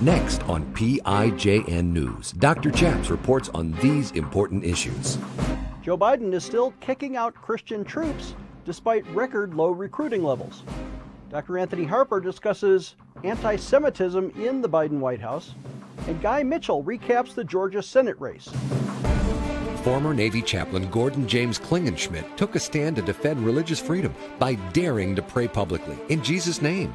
Next on PIJN News, Dr. Chaps reports on these important issues. Joe Biden is still kicking out Christian troops despite record low recruiting levels. Dr. Anthony Harper discusses anti Semitism in the Biden White House, and Guy Mitchell recaps the Georgia Senate race. Former Navy chaplain Gordon James Klingenschmitt took a stand to defend religious freedom by daring to pray publicly in Jesus' name.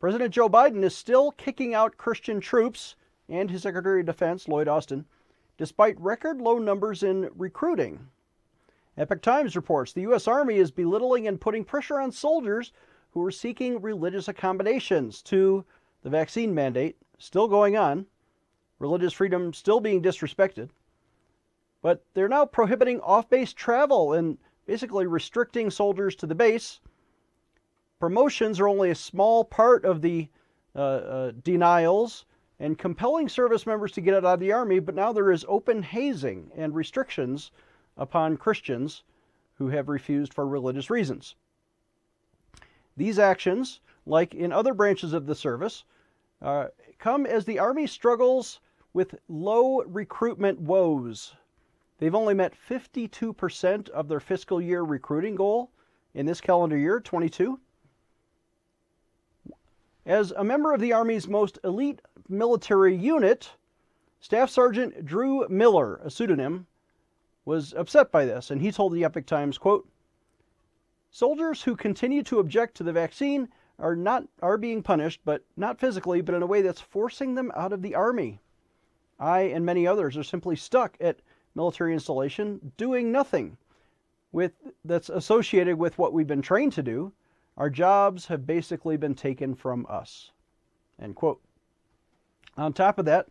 President Joe Biden is still kicking out Christian troops and his Secretary of Defense, Lloyd Austin, despite record low numbers in recruiting. Epoch Times reports the U.S. Army is belittling and putting pressure on soldiers who are seeking religious accommodations to the vaccine mandate still going on, religious freedom still being disrespected. But they're now prohibiting off base travel and basically restricting soldiers to the base Promotions are only a small part of the uh, uh, denials and compelling service members to get out of the Army, but now there is open hazing and restrictions upon Christians who have refused for religious reasons. These actions, like in other branches of the service, uh, come as the Army struggles with low recruitment woes. They've only met 52% of their fiscal year recruiting goal in this calendar year, 22. As a member of the Army's most elite military unit, Staff Sergeant Drew Miller, a pseudonym, was upset by this, and he told the Epoch Times, quote, Soldiers who continue to object to the vaccine are not are being punished, but not physically, but in a way that's forcing them out of the army. I and many others are simply stuck at military installation doing nothing with that's associated with what we've been trained to do our jobs have basically been taken from us. End quote. On top of that,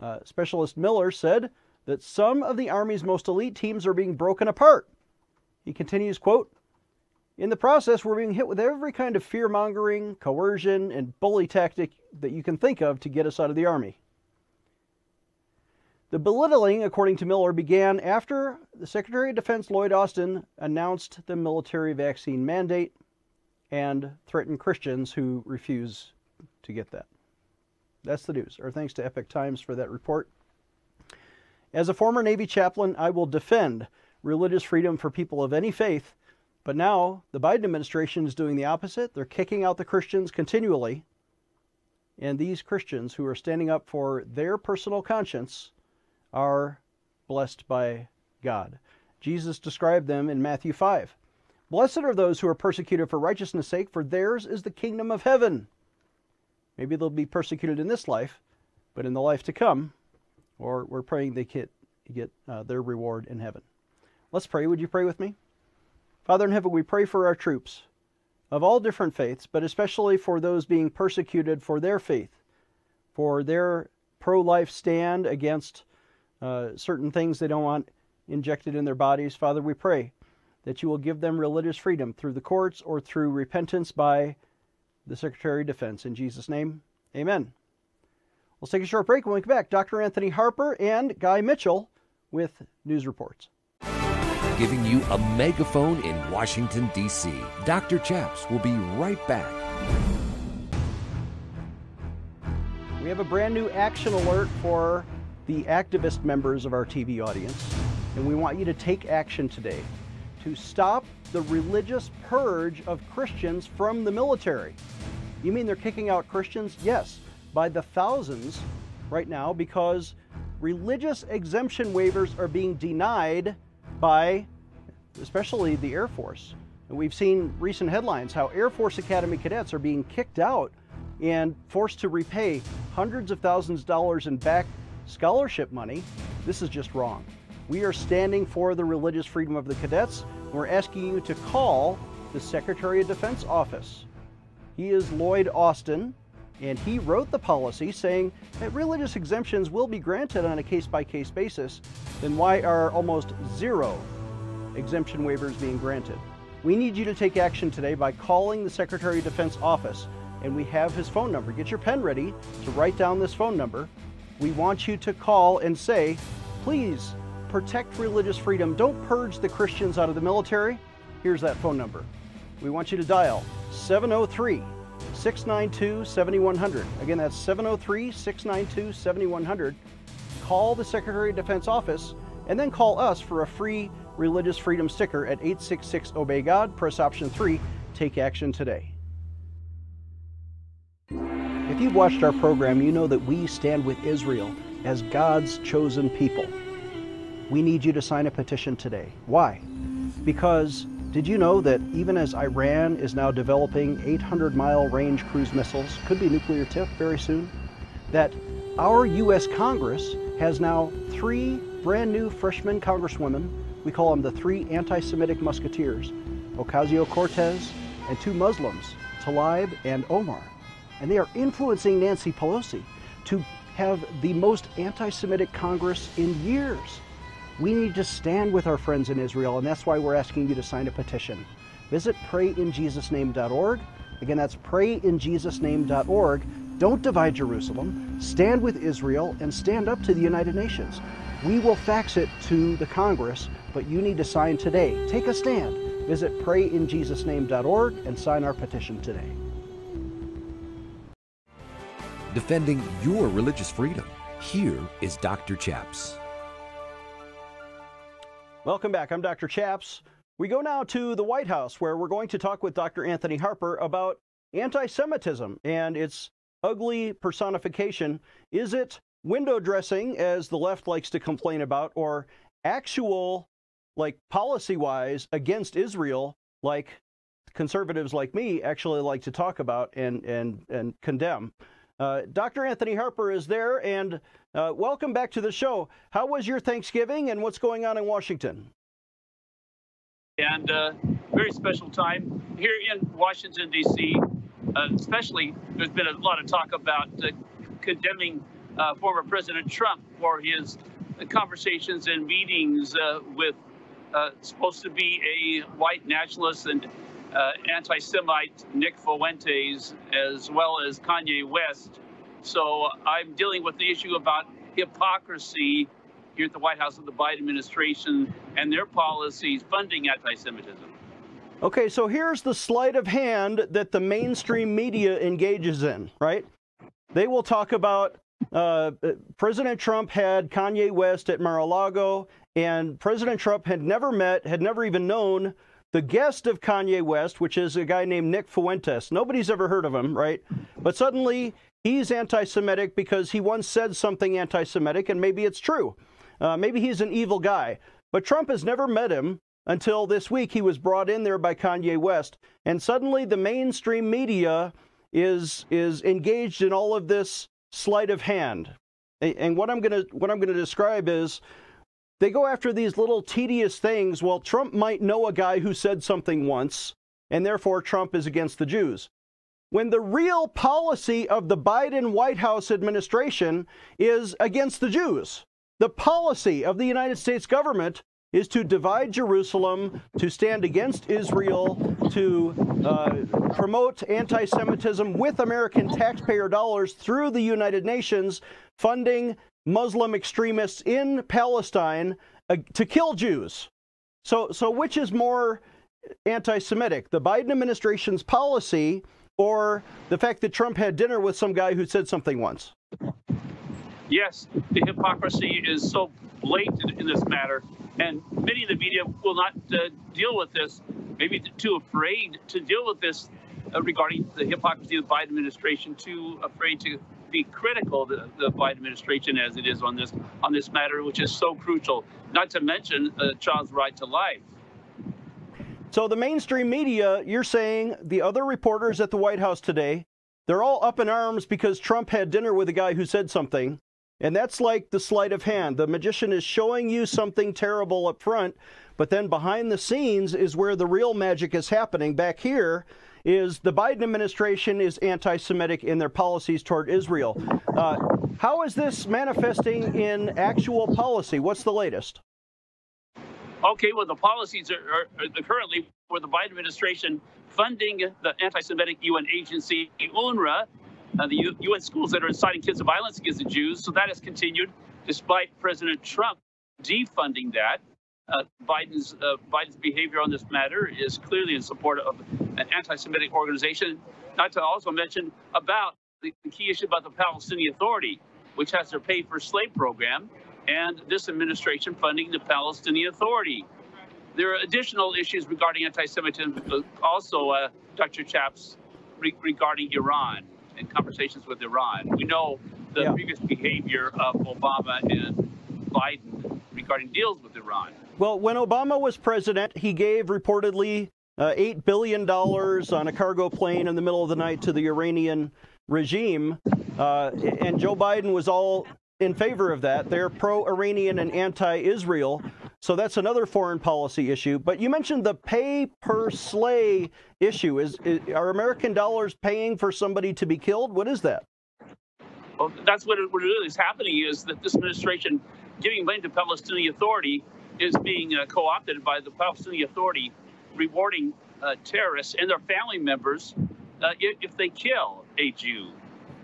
uh, Specialist Miller said that some of the Army's most elite teams are being broken apart. He continues, quote, in the process, we're being hit with every kind of fear mongering, coercion, and bully tactic that you can think of to get us out of the Army. The belittling, according to Miller, began after the Secretary of Defense Lloyd Austin announced the military vaccine mandate and threaten Christians who refuse to get that. That's the news. Our thanks to Epoch Times for that report. As a former Navy chaplain, I will defend religious freedom for people of any faith, but now the Biden administration is doing the opposite. They're kicking out the Christians continually. And these Christians who are standing up for their personal conscience are blessed by God. Jesus described them in Matthew 5. Blessed are those who are persecuted for righteousness' sake, for theirs is the kingdom of heaven. Maybe they'll be persecuted in this life, but in the life to come, or we're praying they get, get uh, their reward in heaven. Let's pray. Would you pray with me? Father in heaven, we pray for our troops of all different faiths, but especially for those being persecuted for their faith, for their pro life stand against uh, certain things they don't want injected in their bodies. Father, we pray that you will give them religious freedom through the courts or through repentance by the Secretary of Defense. In Jesus' name, amen. We'll take a short break when we come back. Dr. Anthony Harper and Guy Mitchell with news reports. Giving you a megaphone in Washington, D.C. Dr. Chaps will be right back. We have a brand new action alert for the activist members of our TV audience, and we want you to take action today to stop the religious purge of Christians from the military. You mean they're kicking out Christians? Yes, by the thousands right now because religious exemption waivers are being denied by especially the Air Force. And we've seen recent headlines how Air Force Academy cadets are being kicked out and forced to repay hundreds of thousands of dollars in back scholarship money. This is just wrong. We are standing for the religious freedom of the cadets. We're asking you to call the Secretary of Defense office. He is Lloyd Austin, And he wrote the policy saying that religious exemptions will be granted on a case by case basis. Then why are almost zero exemption waivers being granted? We need you to take action today by calling the Secretary of Defense office, and we have his phone number. Get your pen ready to write down this phone number. We want you to call and say, please protect religious freedom. Don't purge the Christians out of the military. Here's that phone number. We want you to dial 703 692 7100. Again, that's 703 692 7100. Call the Secretary of Defense office and then call us for a free religious freedom sticker at 866 Obey God. Press option 3. Take action today. If you've watched our program, you know that we stand with Israel as God's chosen people. We need you to sign a petition today. Why? Because did you know that even as Iran is now developing 800 mile range cruise missiles, could be nuclear tipped very soon, that our U.S. Congress has now three brand new freshman congresswomen. We call them the three anti Semitic musketeers Ocasio Cortez and two Muslims, Tlaib and Omar. And they are influencing Nancy Pelosi to have the most anti Semitic Congress in years. We need to stand with our friends in Israel, and that's why we're asking you to sign a petition. Visit prayinjesusname.org. Again, that's prayinjesusname.org. Don't divide Jerusalem. Stand with Israel and stand up to the United Nations. We will fax it to the Congress, but you need to sign today. Take a stand. Visit prayinjesusname.org and sign our petition today. Defending your religious freedom. Here is Dr. Chaps. Welcome back. I'm Dr. Chaps. We go now to the White House where we're going to talk with Dr. Anthony Harper about anti Semitism and its ugly personification. Is it window dressing, as the left likes to complain about, or actual, like policy wise, against Israel, like conservatives like me actually like to talk about and, and, and condemn? Uh, Dr. Anthony Harper is there, and uh, welcome back to the show. How was your Thanksgiving, and what's going on in Washington? And uh, very special time here in Washington D.C. Uh, especially, there's been a lot of talk about uh, condemning former President Trump for his conversations and meetings with supposed to be a white nationalist and uh, anti-Semite Nick Fuentes, as well as Kanye West. So I'm dealing with the issue about hypocrisy here at the White House of the Biden administration and their policies funding anti-Semitism. Okay, so here's the sleight of hand that the mainstream media engages in, right? They will talk about uh, President Trump had Kanye West at Mar-a-Lago, and President Trump had never met, had never even known the guest of Kanye West, which is a guy named Nick Fuentes. Nobody's ever heard of him, right? But suddenly he's anti Semitic because he once said something anti Semitic, and maybe it's true. Uh, maybe he's an evil guy. But Trump has never met him until this week. He was brought in there by Kanye West. And suddenly the mainstream media is, is engaged in all of this sleight of hand. And what I'm going to what I'm going to describe is they go after these little tedious things. Well, Trump might know a guy who said something once, and therefore Trump is against the Jews. When the real policy of the Biden White House administration is against the Jews. The policy of the United States government is to divide Jerusalem, to stand against Israel, to uh, promote anti Semitism with American taxpayer dollars through the United Nations, funding Muslim extremists in Palestine uh, to kill Jews. So, so which is more anti-Semitic, the Biden administration's policy or the fact that Trump had dinner with some guy who said something once? Yes, the hypocrisy is so blatant in this matter, and many of the media will not uh, deal with this, maybe too afraid to deal with this uh, regarding the hypocrisy of the Biden administration, too afraid to be critical of the, Biden administration as it is on this on this matter, which is so crucial. Not to mention a child's right to life. So the mainstream media, you're saying the other reporters at the White House today, they're all up in arms because Trump had dinner with a guy who said something. And that's like the sleight of hand. The magician is showing you something terrible up front, but then behind the scenes is where the real magic is happening. Back here, is the Biden administration is anti Semitic in their policies toward Israel. Uh, how is this manifesting in actual policy? What's the latest? Okay, well, the policies are, are, are currently for the Biden administration funding the anti Semitic UN agency, UNRWA, uh, the U- UN schools that are inciting kids to violence against the Jews. So that has continued despite President Trump defunding that. Uh, Biden's uh, Biden's behavior on this matter is clearly in support of an anti-Semitic organization. Not to also mention about the, the key issue about the Palestinian Authority, which has their pay for slay program, and this administration funding the Palestinian Authority. There are additional issues regarding anti-Semitism, uh, also, uh, Dr. Chaps, re- regarding Iran and conversations with Iran. We know the yeah. previous behavior of Obama and Biden regarding deals with Iran. Well, when Obama was president, he gave reportedly uh, $8 billion on a cargo plane in the middle of the night to the Iranian regime. Uh, and Joe Biden was all in favor of that. They're pro Iranian and anti Israel. So that's another foreign policy issue. But you mentioned the pay per slay issue. Is, is, are American dollars paying for somebody to be killed? What is that? Well, that's what, it, what really is happening is that this administration giving money to Palestinian Authority is being uh, co-opted by the Palestinian Authority, rewarding uh, terrorists and their family members uh, if, if, they kill a Jew.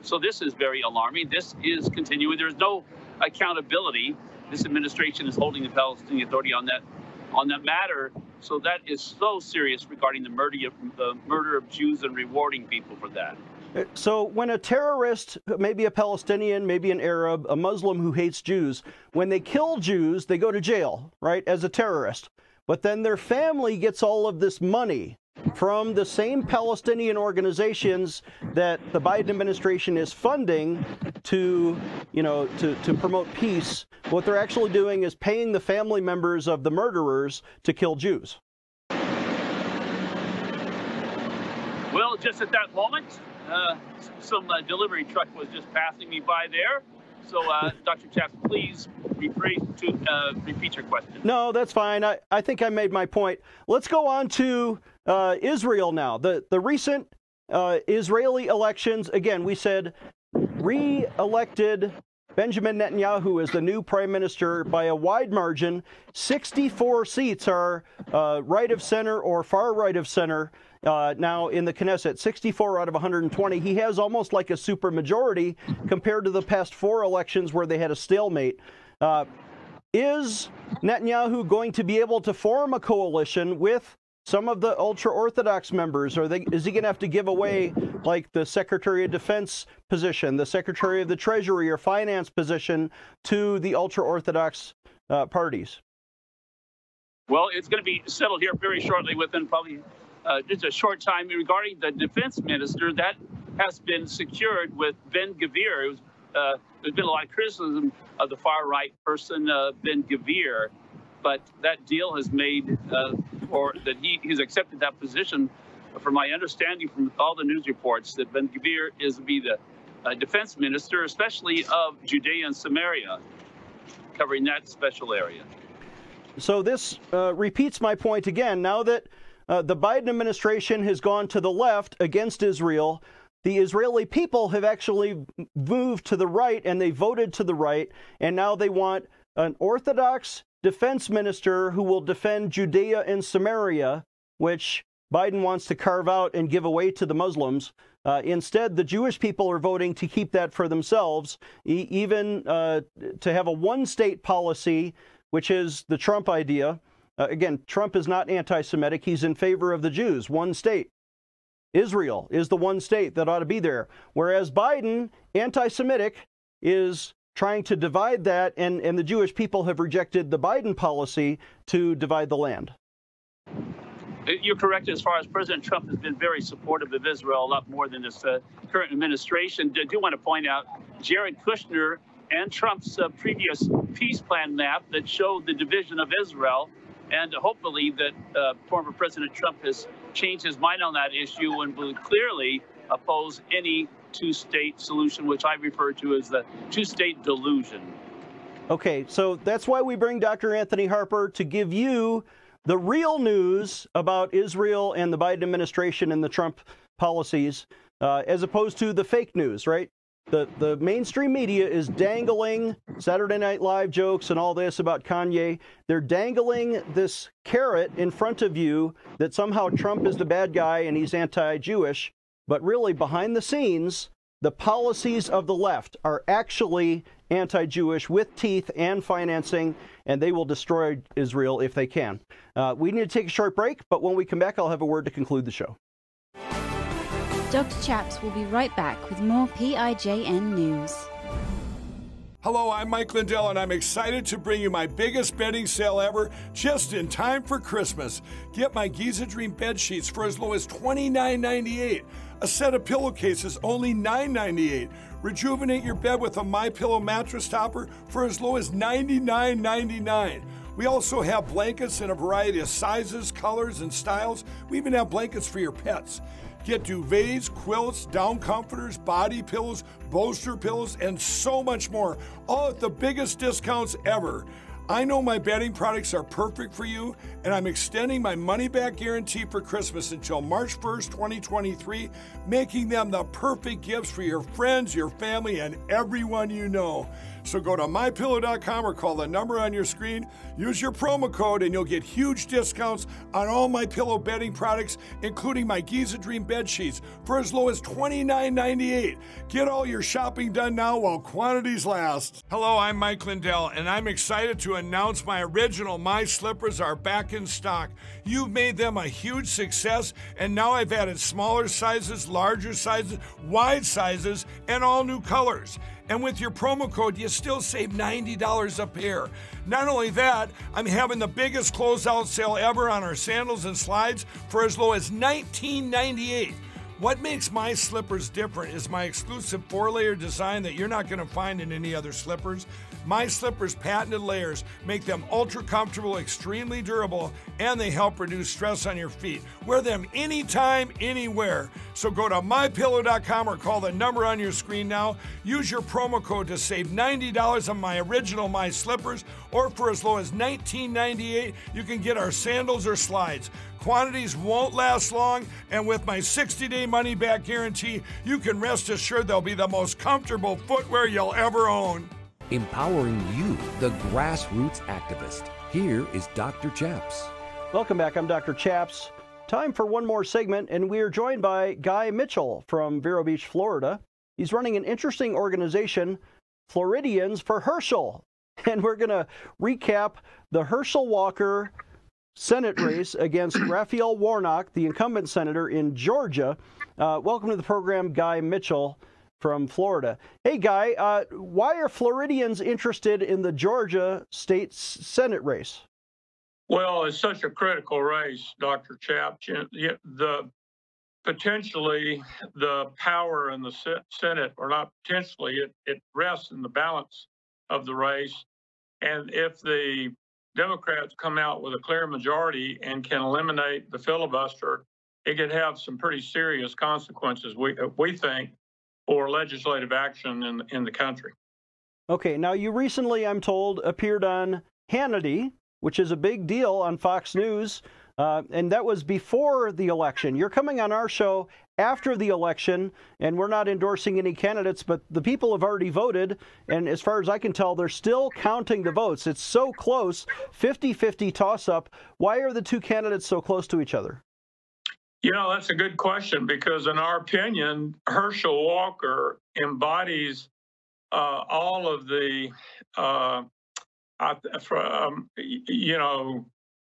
So this is very alarming. This is continuing. There's no accountability. This administration is holding the Palestinian Authority on that on that matter. So that is so serious regarding the murder of the murder of Jews and rewarding people for that. Uh, so, when a terrorist, maybe a Palestinian, maybe an Arab, a Muslim who hates Jews, when they kill Jews, they go to jail, right, as a terrorist. But then their family gets all of this money from the same Palestinian organizations that the Biden administration is funding to, you know, to, to promote peace. What they're actually doing is paying the family members of the murderers to kill Jews. Well, just at that moment, uh, some uh, delivery truck was just passing me by there. So, uh, Dr. Chaps, please rephrase to uh, repeat your question. No, that's fine. I, I think I made my point. Let's go on to uh, Israel now. The the recent uh, Israeli elections. Again, we said re-elected Benjamin Netanyahu as the new prime minister by a wide margin. 64 seats are uh, right of center or far right of center uh, now in the Knesset, 64 out of 120. He has almost like a supermajority compared to the past four elections where they had a stalemate. Uh, is Netanyahu going to be able to form a coalition with some of the ultra Orthodox members? Or they, is he going to have to give away, like, the Secretary of Defense position, the Secretary of the Treasury or Finance position to the ultra Orthodox uh, parties? Well, it's going to be settled here very shortly within probably uh, just a short time regarding the defense minister. That has been secured with Ben Gvir. Uh, there's been a lot of criticism of the far right person, uh, Ben Gvir, but that deal has made, uh, or that he, he's accepted that position. From my understanding from all the news reports, that Ben Gvir is to be the uh, defense minister, especially of Judea and Samaria, covering that special area. So this uh, repeats my point again. Now that uh, the Biden administration has gone to the left against Israel. The Israeli people have actually moved to the right and they voted to the right, and now they want an Orthodox defense minister who will defend Judea and Samaria, which Biden wants to carve out and give away to the Muslims. Uh, instead, the Jewish people are voting to keep that for themselves, e- even uh, to have a one state policy, which is the Trump idea. Uh, again, Trump is not anti Semitic. He's in favor of the Jews, one state. Israel is the one state that ought to be there. Whereas Biden, anti Semitic, is trying to divide that, and, and the Jewish people have rejected the Biden policy to divide the land. You're correct as far as President Trump has been very supportive of Israel, a lot more than this uh, current administration. I do want to point out Jared Kushner and Trump's uh, previous peace plan map that showed the division of Israel and hopefully that uh, former President Trump has changed his mind on that issue and will clearly oppose any two-state solution, which I refer to as the two-state delusion. Okay, so that's why we bring Dr. Anthony Harper to give you the real news about Israel and the Biden administration and the Trump policies, uh, as opposed to the fake news, right? The, the mainstream media is dangling Saturday Night Live jokes and all this about Kanye. They're dangling this carrot in front of you that somehow Trump is the bad guy and he's anti Jewish. But really, behind the scenes, the policies of the left are actually anti Jewish with teeth and financing, and they will destroy Israel if they can. Uh, we need to take a short break, but when we come back, I'll have a word to conclude the show. Dr. Chaps will be right back with more PIJN news. Hello, I'm Mike Lindell, and I'm excited to bring you my biggest bedding sale ever just in time for Christmas. Get my Giza Dream bed sheets for as low as $29.98. A set of pillowcases only $9.98. Rejuvenate your bed with a My Pillow mattress topper for as low as $99.99. We also have blankets in a variety of sizes, colors, and styles. We even have blankets for your pets. Get duvets, quilts, down comforters, body pillows, bolster pillows, and so much more, all at the biggest discounts ever. I know my bedding products are perfect for you, and I'm extending my money back guarantee for Christmas until March 1st, 2023, making them the perfect gifts for your friends, your family, and everyone you know. So go to mypillow.com or call the number on your screen. Use your promo code and you'll get huge discounts on all my pillow bedding products, including my Giza Dream bed sheets for as low as $29.98. Get all your shopping done now while quantities last. Hello, I'm Mike Lindell, and I'm excited to announce my original My Slippers are back in stock. You've made them a huge success, and now I've added smaller sizes, larger sizes, wide sizes, and all new colors. And with your promo code, you still save $90 a pair. Not only that, I'm having the biggest closeout sale ever on our sandals and slides for as low as $19.98. What makes my slippers different is my exclusive four layer design that you're not going to find in any other slippers. My slippers' patented layers make them ultra comfortable, extremely durable, and they help reduce stress on your feet. Wear them anytime, anywhere. So go to mypillow.com or call the number on your screen now. Use your promo code to save $90 on my original My Slippers, or for as low as $19.98, you can get our sandals or slides. Quantities won't last long, and with my 60 day money back guarantee, you can rest assured they'll be the most comfortable footwear you'll ever own. Empowering you, the grassroots activist. Here is Dr. Chaps. Welcome back. I'm Dr. Chaps. Time for one more segment, and we are joined by Guy Mitchell from Vero Beach, Florida. He's running an interesting organization, Floridians for Herschel. And we're going to recap the Herschel Walker Senate race against Raphael Warnock, the incumbent senator in Georgia. Uh, welcome to the program, Guy Mitchell from Florida. Hey, Guy, uh, why are Floridians interested in the Georgia state Senate race? Well, it's such a critical race, Dr. Chap. The potentially the power in the Senate, or not potentially, it, it rests in the balance of the race. And if the Democrats come out with a clear majority and can eliminate the filibuster, it could have some pretty serious consequences, we, uh, we think, for legislative action in, in the country. Okay, now you recently, I'm told, appeared on Hannity, which is a big deal on Fox News, uh, and that was before the election. You're coming on our show after the election, and we're not endorsing any candidates, but the people have already voted, and as far as I can tell, they're still counting the votes. It's so close 50 50 toss up. Why are the two candidates so close to each other? You know, that's a good question because, in our opinion, Herschel Walker embodies uh, all of the, uh, um, you know,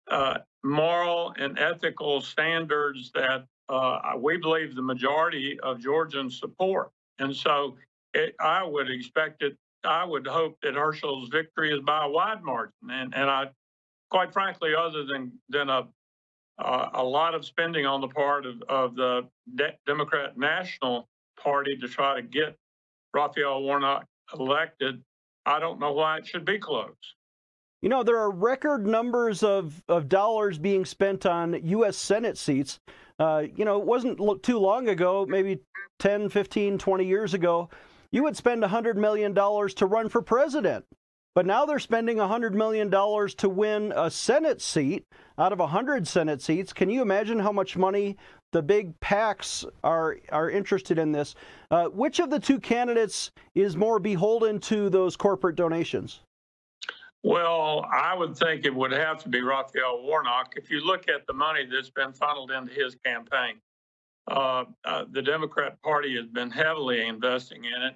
uh, moral and ethical standards that uh, we believe the majority of Georgians support. And so it, I would expect it, I would hope that Herschel's victory is by a wide margin. And, and I, quite frankly, other than, than a, uh, a lot of spending on the part of, of the De- Democrat National Party to try to get Raphael Warnock elected, I don't know why it should be close. You know, there are record numbers of, of dollars being spent on U.S. Senate seats. Uh, you know, it wasn't too long ago, maybe 10, 15, 20 years ago, you would spend $100 million to run for president. But now they're spending $100 million to win a Senate seat out of 100 Senate seats. Can you imagine how much money the big PACs are, are interested in this? Uh, which of the two candidates is more beholden to those corporate donations? Well, I would think it would have to be Raphael Warnock. If you look at the money that's been funneled into his campaign, uh, uh, the Democrat Party has been heavily investing in it.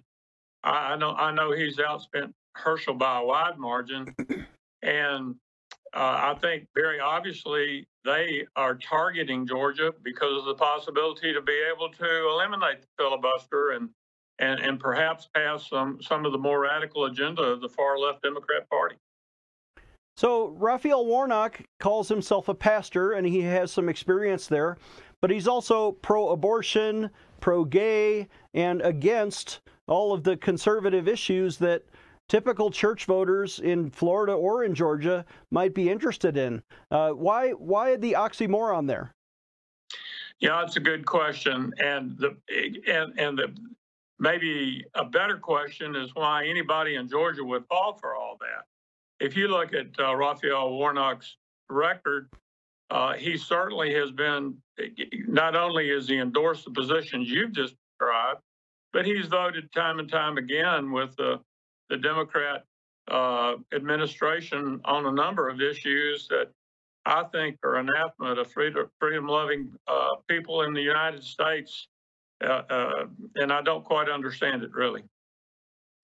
I, I know I know he's outspent Herschel by a wide margin, and uh, I think very obviously they are targeting Georgia because of the possibility to be able to eliminate the filibuster and and, and perhaps pass some some of the more radical agenda of the far left Democrat Party. So Raphael Warnock calls himself a pastor, and he has some experience there, but he's also pro-abortion, pro-gay, and against all of the conservative issues that typical church voters in Florida or in Georgia might be interested in. Uh, why why the oxymoron there? Yeah, that's a good question, and the and and the maybe a better question is why anybody in Georgia would fall for all that if you look at uh, Raphael Warnock's record, uh, he certainly has been, not only has he endorsed the positions you've just described, but he's voted time and time again with the, the Democrat uh, administration on a number of issues that I think are anathema to freedom, freedom-loving uh, people in the United States. Uh, uh, and I don't quite understand it, really.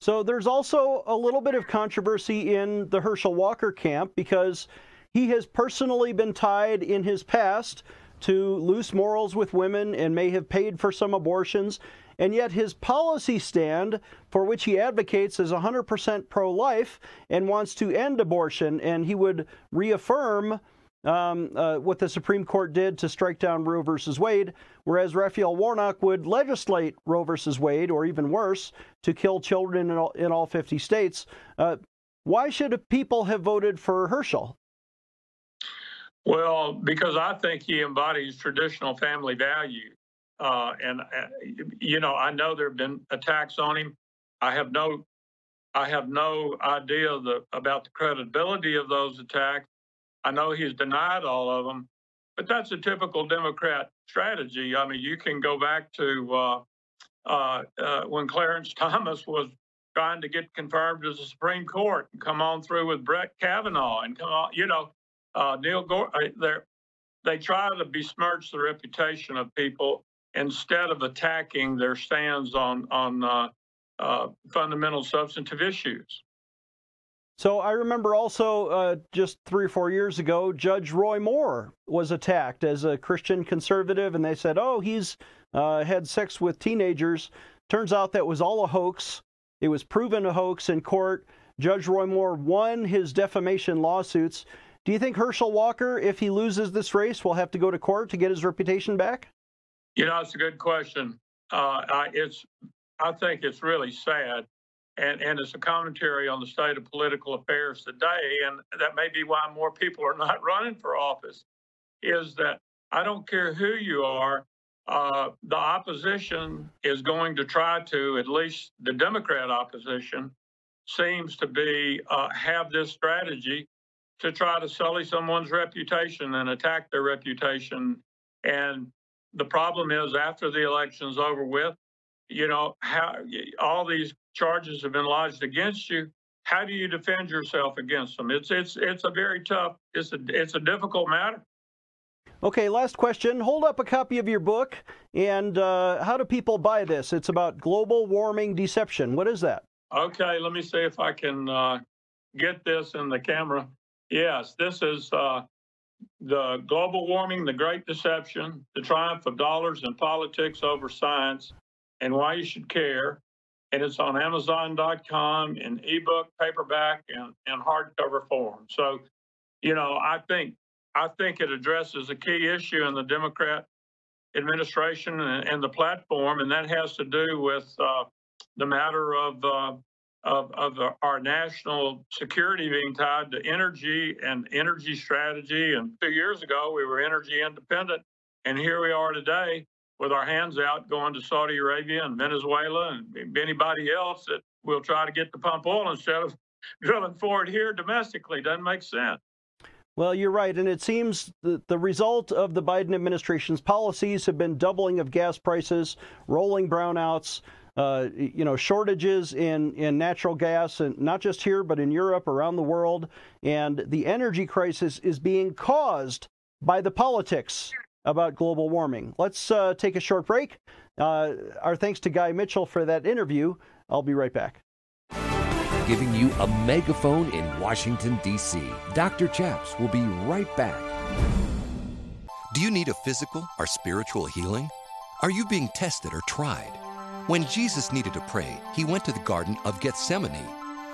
So there's also a little bit of controversy in the Herschel Walker camp because he has personally been tied in his past to loose morals with women and may have paid for some abortions. And yet his policy stand, for which he advocates, is 100% pro life and wants to end abortion. And he would reaffirm um, uh, what the Supreme Court did to strike down Roe versus Wade, whereas Raphael Warnock would legislate Roe versus Wade, or even worse, to kill children in all, in all 50 states. Uh, why should people have voted for Herschel? Well, because I think he embodies traditional family values. Uh, and, uh, you know, I know there have been attacks on him. I have no I have no idea the, about the credibility of those attacks. I know he's denied all of them, but that's a typical Democrat strategy. I mean, you can go back to uh, uh, uh, when Clarence Thomas was trying to get confirmed as the Supreme Court and come on through with Brett Kavanaugh and come on, you know, uh, Neil Gore. Uh, they try to besmirch the reputation of people instead of attacking their stands on on uh, fundamental substantive issues. So I remember also uh, just three or four years ago, Judge Roy Moore was attacked as a Christian conservative, and they said, "Oh, he's uh, had sex with teenagers." Turns out that was all a hoax. It was proven a hoax in court. Judge Roy Moore won his defamation lawsuits. Do you think Herschel Walker, if he loses this race, will have to go to court to get his reputation back? You know, it's a good question. Uh, I, it's, I think it's really sad and, and it's a commentary on the state of political affairs today. And that may be why more people are not running for office, is that I don't care who you are, uh, the opposition is going to try to, at least the Democrat opposition, seems to be uh, have this strategy to try to sully someone's reputation and attack their reputation. And the problem is, after the election's over with, you know, how all these charges have been lodged against you. How do you defend yourself against them? It's it's it's a very tough. It's a it's a difficult matter. Okay, last question. Hold up a copy of your book, and uh, how do people buy this? It's about global warming deception. What is that? Okay, let me see if I can uh, get this in the camera. Yes, this is uh, the global warming, the great deception, the triumph of dollars and politics over science, and why you should care and it's on Amazon.com in ebook, paperback, and, and hardcover form. So, you know, I think I think it addresses a key issue in the Democrat administration and, and the platform, and that has to do with uh, the matter of, uh, of of our national security being tied to energy and energy strategy. And two years ago, we were energy independent, and here we are today with our hands out going to Saudi Arabia and Venezuela and anybody else that will try to get to pump oil instead of drilling for it here domestically. Doesn't make sense. Well, you're right. And it seems that the result of the Biden administration's policies have been doubling of gas prices, rolling brownouts, uh, you know, shortages in, in natural gas, and not just here, but in Europe, around the world. And the energy crisis is being caused by the politics about global warming. Let's uh, take a short break. Uh, our thanks to Guy Mitchell for that interview. I'll be right back giving you a megaphone in Washington, D.C. Dr. Chaps will be right back. Do you need a physical or spiritual healing? Are you being tested or tried? When Jesus needed to pray, he went to the Garden of Gethsemane.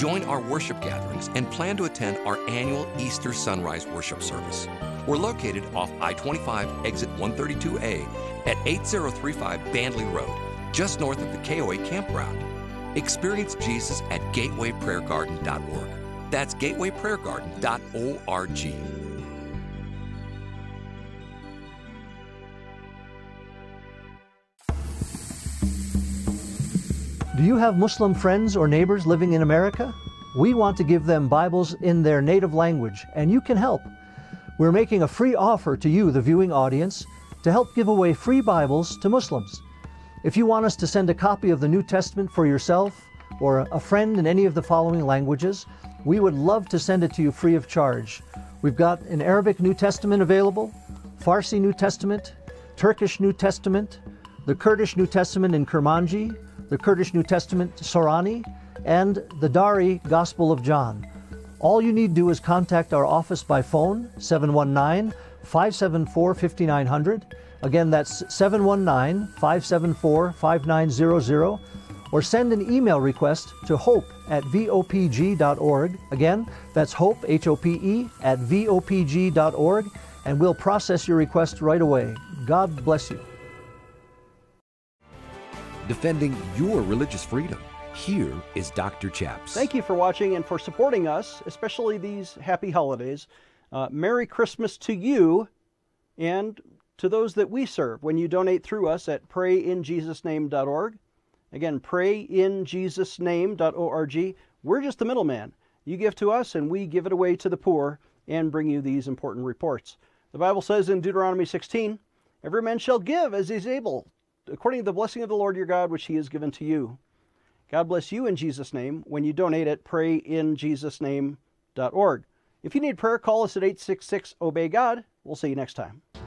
Join our worship gatherings and plan to attend our annual Easter Sunrise Worship Service. We're located off I 25 exit 132A at 8035 Bandley Road, just north of the KOA campground. Experience Jesus at gatewayprayergarden.org. That's gatewayprayergarden.org. Do you have Muslim friends or neighbors living in America? We want to give them Bibles in their native language, and you can help. We're making a free offer to you, the viewing audience, to help give away free Bibles to Muslims. If you want us to send a copy of the New Testament for yourself or a friend in any of the following languages, we would love to send it to you free of charge. We've got an Arabic New Testament available, Farsi New Testament, Turkish New Testament, the Kurdish New Testament in Kurmanji, the Kurdish New Testament Sorani, and the Dari Gospel of John. All you need to do is contact our office by phone, 719 574 5900. Again, that's 719 574 5900 or send an email request to hope at vopg.org. Again, that's hope, H O P E, at vopg.org, and we'll process your request right away. God bless you. Defending your religious freedom. Here is Dr. Chaps. Thank you for watching and for supporting us, especially these happy holidays. Uh, Merry Christmas to you and to those that we serve when you donate through us at prayinjesusname.org. Again, prayinjesusname.org. We're just the middleman. You give to us, and we give it away to the poor and bring you these important reports. The Bible says in Deuteronomy 16, Every man shall give as he is able, according to the blessing of the Lord your God, which he has given to you. God bless you in Jesus' name. When you donate at prayinjesusname.org. If you need prayer, call us at 866 Obey God. We'll see you next time.